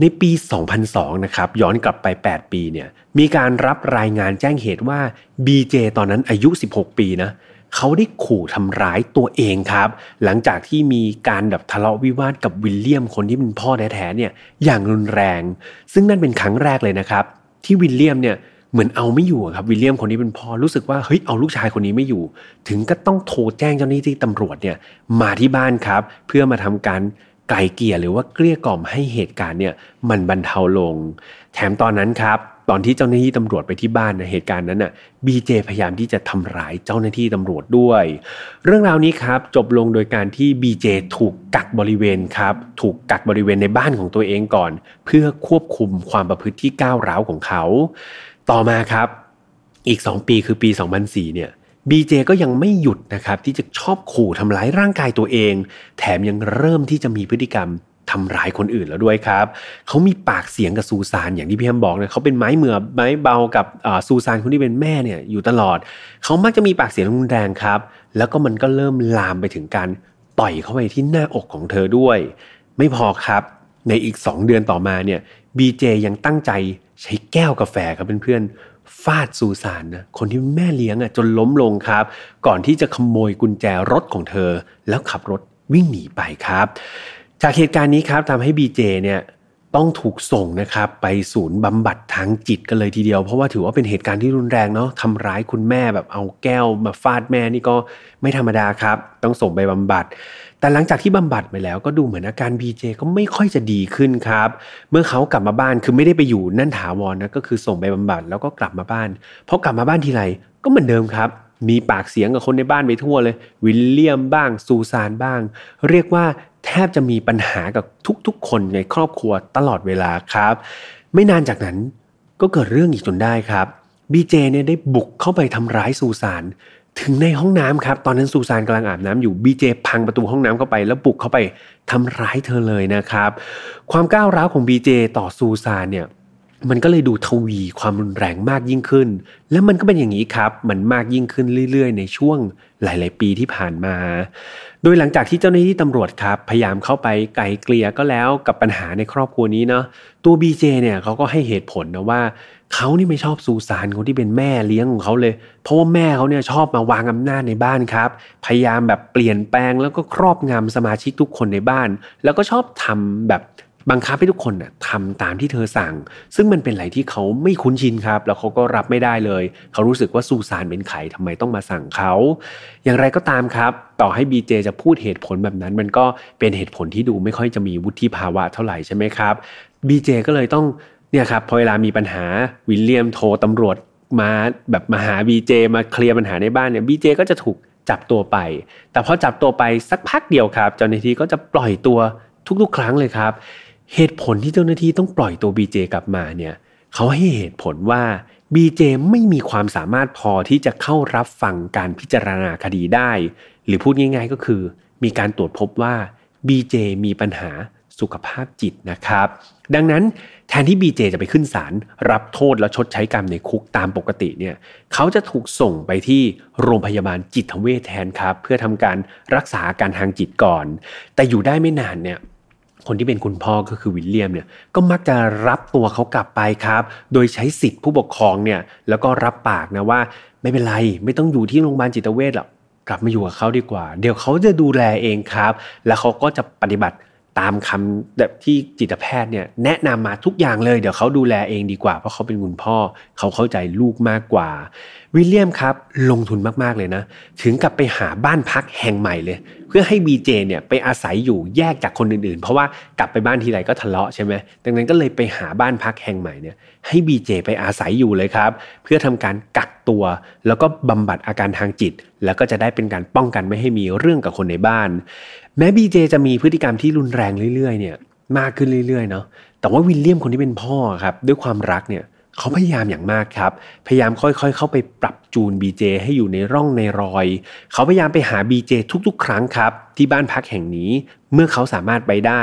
ในปี 2002 นะครับ ย้อนกลับไป 8 ปีเนี่ย มีการรับรายงานแจ้งเหตุว่า BJ ตอนนั้นอายุ 16 ปีนะ เขาได้ขู่ทำร้ายตัวเองครับ หลังจากที่มีการแบบทะเลาะวิวาทกับวิลเลียมคนที่เป็นพ่อแท้ๆเนี่ยอย่างรุนแรง ซึ่งนั่นเป็นครั้งแรกเลยนะครับ ที่วิลเลียมเนี่ยเหมือนเอาไม่อยู่ครับวิลเลียมคนนี้เป็นพ่อรู้สึกว่าเฮ้ยเอาลูกชายคนนี้ไม่อยู่ ถึงกับต้องโทรแจ้งเจ้าหน้าที่ตำรวจเนี่ยมาที่บ้านครับ เพื่อมาทำการไกล่เกลี่ยหรือว่าเกลี้ยกล่อมให้เหตุการณ์เนี่ยมันบรรเทาลง แถมตอนนั้นครับ ตอนที่เจ้าหน้าที่ตำรวจไปที่บ้านในเหตุการณ์นั้นน่ะบีเจพยายามที่จะทำร้ายเจ้าหน้าที่ตำรวจด้วย เรื่องราวนี้ครับจบลงโดยการที่บีเจถูกกักบริเวณครับถูกกักบริเวณในบ้านของตัวเองก่อน เพื่อควบคุมความประพฤติที่ก้าวร้าวของเขา ต่อมาครับอีก 2 ปีคือปี 2004 เนี่ยบีเจก็ยังไม่หยุดนะครับที่จะชอบขู่ทำร้ายร่างกายตัวเอง แถมยังเริ่มที่จะมีพฤติกรรม ทำร้ายคนอื่นแล้วด้วยครับเขามีปากเสียงกับซูซานอย่างที่พี่แฮมบอกนะเขาเป็นไม้เมือไม้เบากับซูซานคนที่เป็นแม่เนี่ยอยู่ตลอดเขามักจะมีปากเสียงรุนแรงครับ แล้วก็มันก็เริ่มลามไปถึงการต่อยเข้าไปที่หน้าอกของเธอด้วย ไม่พอครับในอีก 2 เดือนต่อมาเนี่ยบีเจยังตั้งใจใช้แก้วกาแฟครับเพื่อนๆฟาดซูซานนะคนที่แม่เลี้ยงอะจนล้มลงครับ ก่อนที่จะขโมยกุญแจรถของเธอ แล้วขับรถวิ่งหนีไปครับ จากเหตุการณ์นี้ครับทำให้บีเจเนี่ยต้องถูกส่งนะครับไปศูนย์บำบัดทางจิตกันเลยทีเดียว เพราะว่าถือว่าเป็นเหตุการณ์ที่รุนแรงเนาะทำร้ายคุณแม่แบบเอาแก้วมาฟาดแม่นี่ก็ไม่ธรรมดาครับ ต้องส่งไปบำบัด แต่หลังจากที่บำบัดไปแล้วก็ดูเหมือนอาการบีเจก็ไม่ค่อยจะดีขึ้นครับ เมื่อเขากลับมาบ้านคือไม่ได้ไปอยู่นั่นถาวรนะก็คือส่งไปบำบัดแล้วก็กลับมาบ้านพอกลับมาบ้านทีไรก็เหมือนเดิมครับมีปากเสียงกับคนในบ้านไปทั่วเลย วิลเลียมบ้างซูซานบ้าง เรียกว่า แทบจะมีปัญหากับทุกๆ คนในครอบครัวตลอดเวลาครับ ไม่นานจากนั้นก็เกิดเรื่องอีกจนได้ครับบีเจเนี่ยได้บุกเข้าไปทำร้ายซูซานถึงในห้องน้ำครับ ตอนนั้นซูซานกำลังอาบน้ำอยู่บีเจพังประตูห้องน้ำเข้าไป แล้วบุกเข้าไปทำร้ายเธอเลยนะครับ ความก้าวร้าวของบีเจต่อซูซานเนี่ยมันก็เลยดูทวีความรุนแรงมากยิ่งขึ้น และมันก็เป็นอย่างนี้ครับ มันมากยิ่งขึ้นเรื่อยๆ ในช่วงหลาย ๆ ปีที่ผ่านมา โดยหลังจากที่เจ้าหน้าที่ตำรวจครับพยายามเข้าไปไกลเกลี่ยก็แล้วกับปัญหาในครอบครัวนี้เนาะตัวบีเจเนี่ยเขาก็ให้เหตุผลนะว่าเขานี่ไม่ชอบซูซานคนที่เป็นแม่เลี้ยงของเขาเลย เพราะว่าแม่เขาเนี่ยชอบมาวางอำนาจในบ้านครับ พยายามแบบเปลี่ยนแปลงแล้วก็ครอบงำสมาชิกทุกคนในบ้าน แล้วก็ชอบทำแบบ บังคับให้ทุกคนน่ะทำตามที่เธอสั่ง ซึ่งมันเป็นอะไรที่เขาไม่คุ้นชินครับ แล้วเขาก็รับไม่ได้เลย เขารู้สึกว่าซูซานเป็นใครทำไมต้องมาสั่งเขา อย่างไรก็ตามครับ ต่อให้บีเจจะพูดเหตุผลแบบนั้น มันก็เป็นเหตุผลที่ดูไม่ค่อยจะมีวุฒิภาวะเท่าไหร่ใช่ไหมครับบีเจก็เลยต้องเนี่ยครับพอเวลามีปัญหาวิลเลียมโทรตำรวจมาแบบมาหาบีเจมาเคลียร์ปัญหาในบ้านเนี่ยบีเจก็จะถูกจับตัวไป แต่พอจับตัวไปสักพักเดียวครับ เจ้าหน้าที่ก็จะปล่อยตัวทุกๆ ครั้งเลยครับ เหตุผลที่เจ้าหน้าที่ต้องปล่อยตัว BJ กลับมาเนี่ยเขาให้เหตุผลว่า BJ ไม่มีความสามารถพอที่จะเข้ารับฟังการพิจารณาคดีได้ หรือพูดง่าย ๆ ก็คือ มีการตรวจพบว่า BJ มีปัญหาสุขภาพจิตนะครับ ดังนั้นแทนที่ BJ จะไปขึ้นศาลรับโทษและชดใช้กรรมในคุกตามปกติเนี่ยเขาจะถูกส่งไปที่โรงพยาบาลจิตเวชแทนครับ เพื่อทำการรักษาการทางจิตก่อน แต่อยู่ได้ไม่นานเนี่ย คนที่เป็นคุณพ่อก็คือวิลเลียมเนี่ยก็มักจะรับตัวเขากลับไปครับ โดยใช้สิทธิ์ผู้ปกครองเนี่ยแล้วก็รับปากนะว่า ไม่เป็นไรไม่ต้องอยู่ที่โรงพยาบาลจิตเวชหรอกกลับมาอยู่กับเขาดีกว่า เดี๋ยวเขาจะดูแลเองครับ แล้วเขาก็จะปฏิบัติ ตามคำแบบที่จิตแพทย์เนี่ยแนะนำมาทุกอย่างเลย เดี๋ยวเขาดูแลเองดีกว่า เพราะเขาเป็นคุณพ่อ เขาเข้าใจลูกมากกว่า วิลเลียมครับ ลงทุนมากๆเลยนะ ถึงกับไปหาบ้านพักแห่งใหม่เลย เพื่อให้บีเจเนี่ยไปอาศัยอยู่แยกจากคนอื่นๆ เพราะว่ากลับไปบ้านทีไรก็ทะเลาะใช่ไหมดังนั้นก็เลยไปหาบ้านพักแห่งใหม่เนี่ยให้บีเจไปอาศัยอยู่เลยครับ เพื่อทำการกักตัว แล้วก็บำบัดอาการทางจิต แล้วก็จะได้เป็นการป้องกันไม่ให้มีเรื่องกับคนในบ้าน แม้บีเจจะมีพฤติกรรมที่รุนแรงเรื่อยๆเนี่ยมากขึ้นเรื่อยๆเนาะแต่ว่าวิลเลียมคนที่เป็นพ่อครับด้วยความรักเนี่ยเขาพยายามอย่างมากครับ พยายามค่อยๆ เข้าไปปรับจูน BJ ให้อยู่ในร่องในรอย เขาพยายามไปหา BJ ทุกๆ ครั้งครับ ที่บ้านพักแห่งนี้ เมื่อเขาสามารถไปได้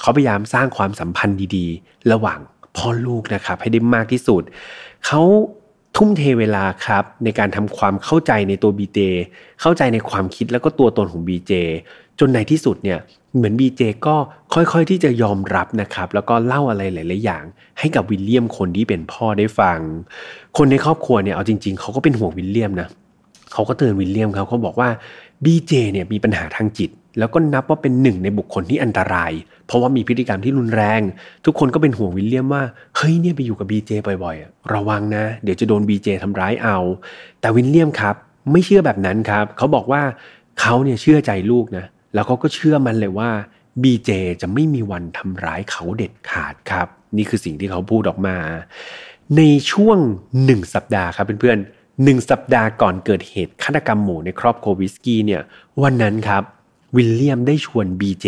เขาพยายามสร้างความสัมพันธ์ดีๆ ระหว่างพ่อลูกนะครับให้ได้มากที่สุด เขาทุ่มเทเวลาครับในการทำความเข้าใจในตัว BJ เข้าใจในความคิดแล้วก็ตัวตนของ BJ จนในที่สุดเนี่ยเหมือนบีเจก็ค่อยๆที่จะยอมรับนะครับ แล้วก็เล่าอะไรหลาย ๆ อย่าง ให้กับวิลเลียมคนที่เป็นพ่อได้ฟัง คนในครอบครัวเนี่ยเอาจริง ๆเขาก็เป็นห่วงวิลเลียมนะเขาก็เตือนวิลเลียมเขาเขาบอกว่าบีเจเนี่ยมีปัญหาทางจิต แล้วก็นับว่าเป็นหนึ่งในบุคคลที่อันตราย เพราะว่ามีพฤติกรรมที่รุนแรง ทุกคนก็เป็นห่วงวิลเลียมว่าเฮ้ยเนี่ยไปอยู่กับบีเจบ่อยๆระวังนะ เดี๋ยวจะโดนบีเจทำร้ายเอา แต่วิลเลียมครับ ไม่เชื่อแบบนั้นครับ เขาบอกว่าเขาเนี่ยเชื่อใจลูกนะ แล้วเขาก็เชื่อมันเลยว่าบีเจจะไม่มีวันทำร้ายเขาเด็ดขาดครับ นี่คือสิ่งที่เขาพูดออกมา ในช่วงหนึ่งสัปดาห์ครับเพื่อนๆหนึ่งสัปดาห์ก่อนเกิดเหตุฆาตกรรมหมู่ในครอบครัววิสกี้เนี่ย วันนั้นครับวิลเลียมได้ชวนบีเจ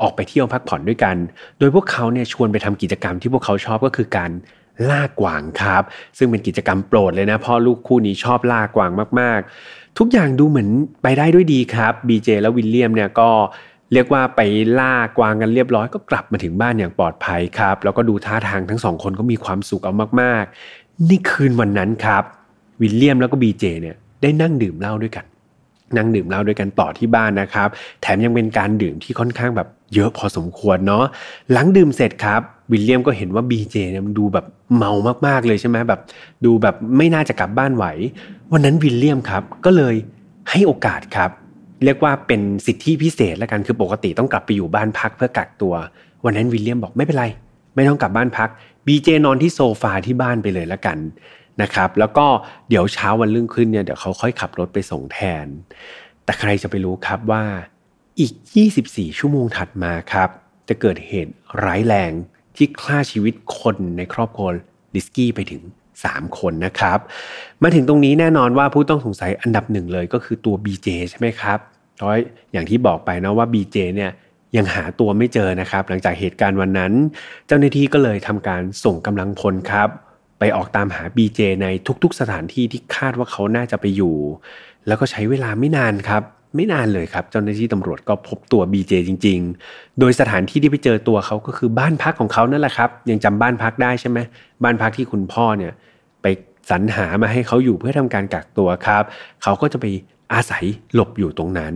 ออกไปเที่ยวพักผ่อนด้วยกัน โดยพวกเขาเนี่ยชวนไปทำกิจกรรมที่พวกเขาชอบก็คือการ ล่ากวางครับ ซึ่งเป็นกิจกรรมโปรดเลยนะพ่อลูกคู่นี้ชอบล่ากวางมากๆ ทุกอย่างดูเหมือนไปได้ด้วยดีครับบีเจและวิลเลียมเนี่ยก็เรียกว่าไปล่ากวางกันเรียบร้อยก็กลับมาถึงบ้านอย่างปลอดภัยครับ แล้วก็ดูท่าทางทั้งสองคนก็มีความสุขเอามากๆ นี่คืนวันนั้นครับ วิลเลียมแล้วก็บีเจเนี่ยได้นั่งดื่มเหล้าด้วยกัน นั่งดื่มเหล้าด้วยกันต่อที่บ้านนะครับ แถมยังเป็นการดื่มที่ค่อนข้างแบบเยอะพอสมควรเนาะหลังดื่มเสร็จครับวิลเลียมก็เห็นว่าบีเจเนี่ยมันดูแบบเมามากๆเลยใช่ไหมแบบ ดูแบบไม่น่าจะกลับบ้านไหว วันนั้นวิลเลียมครับก็เลยให้โอกาสครับ เรียกว่าเป็นสิทธิพิเศษแล้วกันคือปกติต้องกลับไปอยู่บ้านพักเพื่อกักตัว วันนั้นวิลเลียมบอกไม่เป็นไร ไม่ต้องกลับบ้านพักบีเจนอนที่โซฟาที่บ้านไปเลยล้วกัน นะครับ แล้วก็เดี๋ยวเช้าวันรุ่งขึ้นเนี่ยเดี๋ยวเขาค่อยขับรถไปส่งแทน แต่ใครจะไปรู้ครับว่าอีก 24 ชั่วโมงถัดมาครับ จะเกิดเหตุร้ายแรงที่ฆ่าชีวิตคนในครอบครัวดิสกี้ไปถึง 3 คนนะครับ มาถึงตรงนี้แน่นอนว่าผู้ต้องสงสัยอันดับหนึ่งเลยก็คือตัว BJ ใช่ไหมครับร้อยอย่างที่บอกไปนะว่า BJ เนี่ยยังหาตัวไม่เจอนะครับ หลังจากเหตุการณ์วันนั้น เจ้าหน้าที่ก็เลยทำการส่งกำลังพลครับ ไปออกตามหา BJ ในทุกๆ สถานที่ที่คาดว่าเขาน่าจะไปอยู่ แล้วก็ใช้เวลาไม่นานครับไม่นานเลยครับ เจ้าหน้าที่ตำรวจก็พบตัว BJ จริง ๆ โดยสถานที่ที่ไปเจอตัวเขาก็คือบ้านพักของเขานั่นแหละครับ ยังจำบ้านพักได้ใช่ไหมบ้านพักที่คุณพ่อเนี่ยไปสรรหามาให้เขาอยู่เพื่อทำการกักตัวครับ เขาก็จะไปอาศัยหลบอยู่ตรงนั้น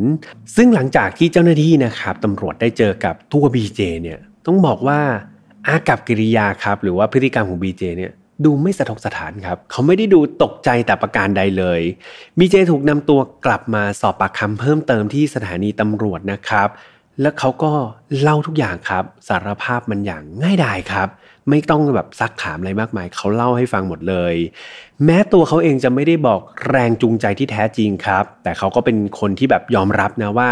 ซึ่งหลังจากที่เจ้าหน้าที่นะครับตำรวจได้เจอกับตัวบีเจเนี่ยต้องบอกว่าอากับกิริยาครับ หรือว่าพฤติกรรมของบีเจเนี่ย ดูไม่สะทกสถานครับ เขาไม่ได้ดูตกใจแต่ประการใดเลยบีเจถูกนำตัวกลับมาสอบปากคำเพิ่มเติมที่สถานีตำรวจนะครับ แล้วเขาก็เล่าทุกอย่างครับ สารภาพมันอย่างง่ายดายครับ ไม่ต้องแบบซักถามอะไรมากมาย เขาเล่าให้ฟังหมดเลย แม้ตัวเขาเองจะไม่ได้บอกแรงจูงใจที่แท้จริงครับ แต่เขาก็เป็นคนที่แบบยอมรับนะว่า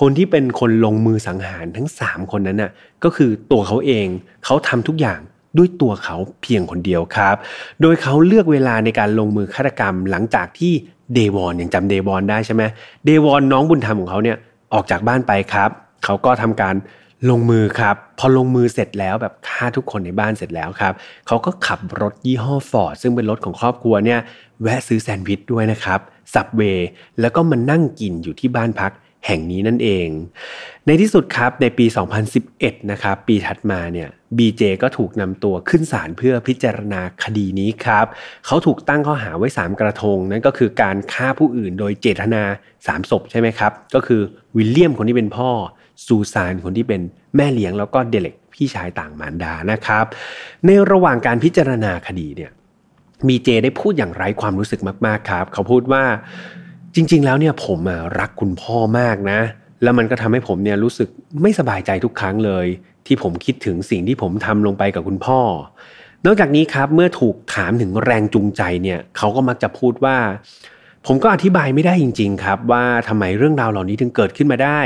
คนที่เป็นคนลงมือสังหารทั้ง 3 คนนั้นน่ะก็คือตัวเขาเองเขาทำทุกอย่าง ด้วยตัวเขาเพียงคนเดียวครับ โดยเขาเลือกเวลาในการลงมือฆาตกรรม หลังจากที่เดวอนยังจำเดวอนได้ใช่ไหมเดวอนน้องบุญธรรมของเขาเนี่ยออกจากบ้านไปครับ เขาก็ทำการลงมือครับพอลงมือเสร็จแล้วแบบฆ่าทุกคนในบ้านเสร็จแล้วครับเขาก็ขับรถยี่ห้อฟอร์ดซึ่งเป็นรถของครอบครัวเนี่ยแวะซื้อแซนด์วิชด้วยนะครับสับเวย์แล้วก็มานั่งกินอยู่ที่บ้านพัก แห่งนี้นั่นเอง ในที่สุดครับในปี 2011 นะครับปีถัดมาเนี่ยบีเจก็ถูกนำตัวขึ้นศาลเพื่อพิจารณาคดีนี้ครับ เขาถูกตั้งข้อหาไว้ 3 กระทง นั่นก็คือการฆ่าผู้อื่นโดยเจตนา 3 ศพใช่ไหมครับ ก็คือวิลเลียมคนที่เป็นพ่อ ซูซานคนที่เป็นแม่เลี้ยงแล้วก็เดเล็กพี่ชายต่างมารดานะครับ ในระหว่างการพิจารณาคดีเนี่ยมีเจได้พูดอย่างไร้ความรู้สึกมาก ๆ ครับ เขาพูดว่า จริง ๆ แล้วเนี่ยผมรักคุณพ่อมากนะ แล้วมันก็ทำให้ผมเนี่ยรู้สึกไม่สบายใจทุกครั้งเลย ที่ผมคิดถึงสิ่งที่ผมทำลงไปกับคุณพ่อ นอกจากนี้ครับเมื่อถูกถามถึงแรงจูงใจเนี่ยเขาก็มักจะพูดว่า ผมก็อธิบายไม่ได้จริง ๆ ครับ ว่าทำไมเรื่องราวเหล่านี้ถึงเกิดขึ้นมาได้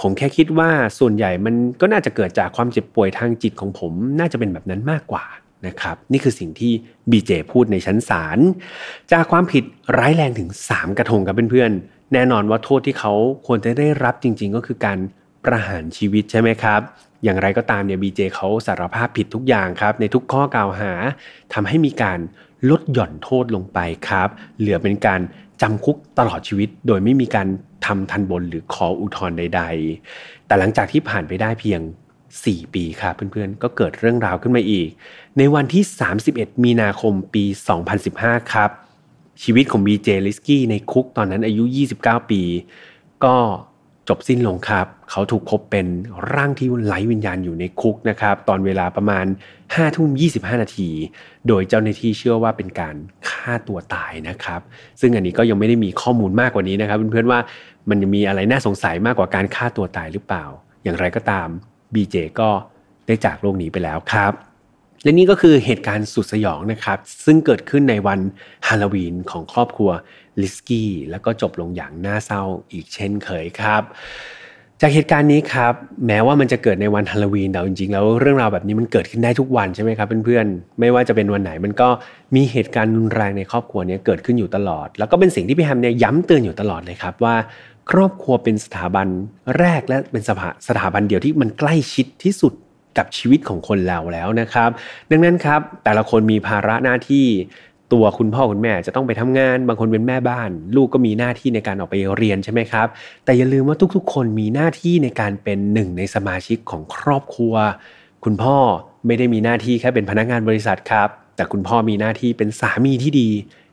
ผมแค่คิดว่าส่วนใหญ่มันก็น่าจะเกิดจากความเจ็บป่วยทางจิตของผม น่าจะเป็นแบบนั้นมากกว่า นะครับนี่คือสิ่งที่บีเจพูดในชั้นศาลจากความผิดร้ายแรงถึง 3 กระทงครับเพื่อนๆ แน่นอนว่าโทษที่เขาควรจะได้รับจริง ๆ ก็คือการประหารชีวิตใช่ไหมครับ อย่างไรก็ตามเนี่ยบีเจเขาสารภาพผิดทุกอย่างครับ ในทุกข้อกล่าวหาทำให้มีการลดหย่อนโทษลงไปครับ เหลือเป็นการจำคุกตลอดชีวิต โดยไม่มีการทำทันบนหรือขออุทธรณ์ใด ๆ แต่หลังจากที่ผ่านไปได้เพียง 4 ปีครับเพื่อนๆ ก็เกิดเรื่องราวขึ้นมาอีก ในวันที่ 31 มีนาคมปี 2015 ครับ ชีวิตของบีเจลิสกี้ในคุกตอนนั้นอายุ 29 ปี ก็จบสิ้นลงครับ เขาถูกพบเป็นร่างที่ไร้วิญญาณอยู่ในคุกนะครับ ตอนเวลาประมาณ5ทุ่ม25 นาที โดยเจ้าหน้าที่เชื่อว่าเป็นการฆ่าตัวตายนะครับ ซึ่งอันนี้ก็ยังไม่ได้มีข้อมูลมากกว่านี้นะครับเพื่อนๆว่ามันมีอะไรน่าสงสัยมากกว่าการฆ่าตัวตายหรือเปล่า อย่างไรก็ตามบีเจก็ได้จากโลกนี้ไปแล้วครับ และนี่ก็คือเหตุการณ์สุดสยองนะครับ ซึ่งเกิดขึ้นในวันฮาโลวีนของครอบครัวลิสกี้ แล้วก็จบลงอย่างน่าเศร้าอีกเช่นเคยครับ จากเหตุการณ์นี้ครับ แม้ว่ามันจะเกิดในวันฮาโลวีนแต่จริงๆ แล้วเรื่องราวแบบนี้มันเกิดขึ้นได้ทุกวันใช่ไหมครับเพื่อนๆ ไม่ว่าจะเป็นวันไหนมันก็มีเหตุการณ์รุนแรงในครอบครัวนี้เกิดขึ้นอยู่ตลอด แล้วก็เป็นสิ่งที่พี่แฮมเนี่ยย้ำเตือนอยู่ตลอดเลยครับว่าครอบครัวเป็นสถาบันแรกและเป็นสถาสถาบันเดียวที่มันใกล้ชิดที่สุด กับชีวิตของคนเราแล้วนะครับ ดังนั้นครับแต่ละคนมีภาระหน้าที่ตัวคุณพ่อคุณแม่จะต้องไปทำงานบางคนเป็นแม่บ้าน ลูกก็มีหน้าที่ในการออกไปเรียนใช่ไหมครับ แต่อย่าลืมว่าทุกๆ คนมีหน้าที่ในการเป็นหนึ่งในสมาชิกของครอบครัว คุณพ่อไม่ได้มีหน้าที่แค่เป็นพนักงานบริษัทครับ แต่คุณพ่อมีหน้าที่เป็นสามีที่ดี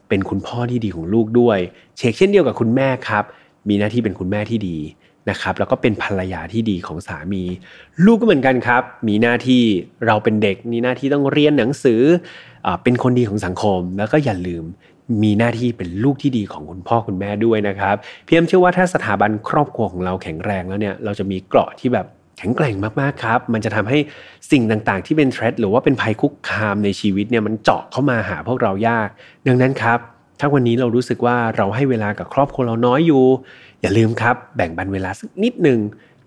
เป็นคุณพ่อที่ดีของลูกด้วย เชกเช่นเดียวกับคุณแม่ครับ มีหน้าที่เป็นคุณแม่ที่ดี นะครับแล้วก็เป็นภรรยาที่ดีของสามี ลูกก็เหมือนกันครับ มีหน้าที่เราเป็นเด็ก มีหน้าที่ต้องเรียนหนังสืออเป็นคนดีของสังคม แล้วก็อย่าลืมมีหน้าที่เป็นลูกที่ดีของคุณพ่อคุณแม่ด้วยนะครับเพียมเชื่อว่าถ้าสถาบันครอบครัวของเราแข็งแรงแล้วเนี่ยเราจะมีเกราะที่แบบแข็งแกร่งมากๆครับ มันจะทำให้สิ่งต่างๆ ที่เป็นเทรดหรือว่าเป็นภัยคุกคามในชีวิตเนี่ยมันเจาะเข้ามาหาพวกเรายาก ดังนั้นครับ ถ้าวันนี้เรารู้สึกว่าเราให้เวลากับครอบครัวเราน้อยอยู่ อย่าลืมครับ แบ่งบันเวลาสักนิดหนึ่ง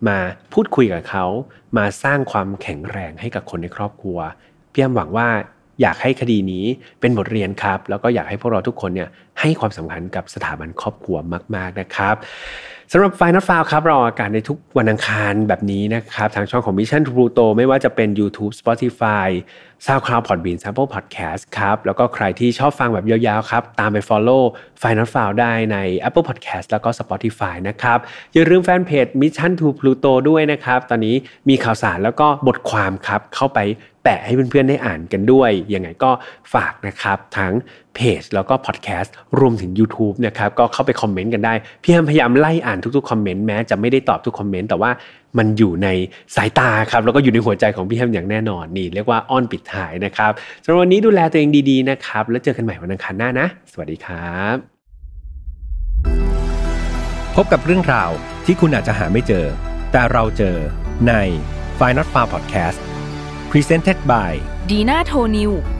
มาพูดคุยกับเขา มาสร้างความแข็งแรงให้กับคนในครอบครัวพี่ยมหวังว่าอยากให้คดีนี้เป็นบทเรียนครับ แล้วก็อยากให้พวกเราทุกคนเนี่ยให้ความสำคัญกับสถาบันครอบครัวมาก ๆนะครับ สำหรับไฟนอลฟาวครับรออากาศในทุกวันอังคารแบบนี้นะครับทางช่องของ Mission to Pluto ไม่ว่าจะเป็น YouTube Spotify SoundCloud Podbean Sample Podcast ครับแล้วก็ใครที่ชอบฟังแบบยาวๆครับตามไป follow Final f i l e ได้ใน Apple Podcast แล้วก็ Spotify นะครับอย่าลืมแฟนเพจ Mission to Pluto ด้วยนะครับ ตอนนี้มีข่าวสารแล้วก็บทความครับเข้าไป แปะให้เพื่อนๆได้อ่านกันด้วย ยังไงก็ฝากนะครับทั้งเพจแล้วก็พอดแคสต์รวมถึง YouTube นะครับก็เข้าไปคอมเมนต์กันได้ พี่แฮมพยายามไล่อ่านทุกๆคอมเมนต์แม้จะไม่ได้ตอบทุกคอมเมนต์แต่ว่ามันอยู่ในสายตาครับแล้วก็อยู่ในหัวใจของพี่แฮมอย่างแน่นอนนี่เรียกว่าอ้อนปิดท้ายนะครับสำหรับวันนี้ดูแลตัวเองดีๆนะครับแล้วเจอกันใหม่วันอังคารหน้านะ สวัสดีครับ พบกับเรื่องราวที่คุณอาจจะหาไม่เจอ แต่เราเจอใน f i n a l f a r Podcast Presented by Dina t o n i w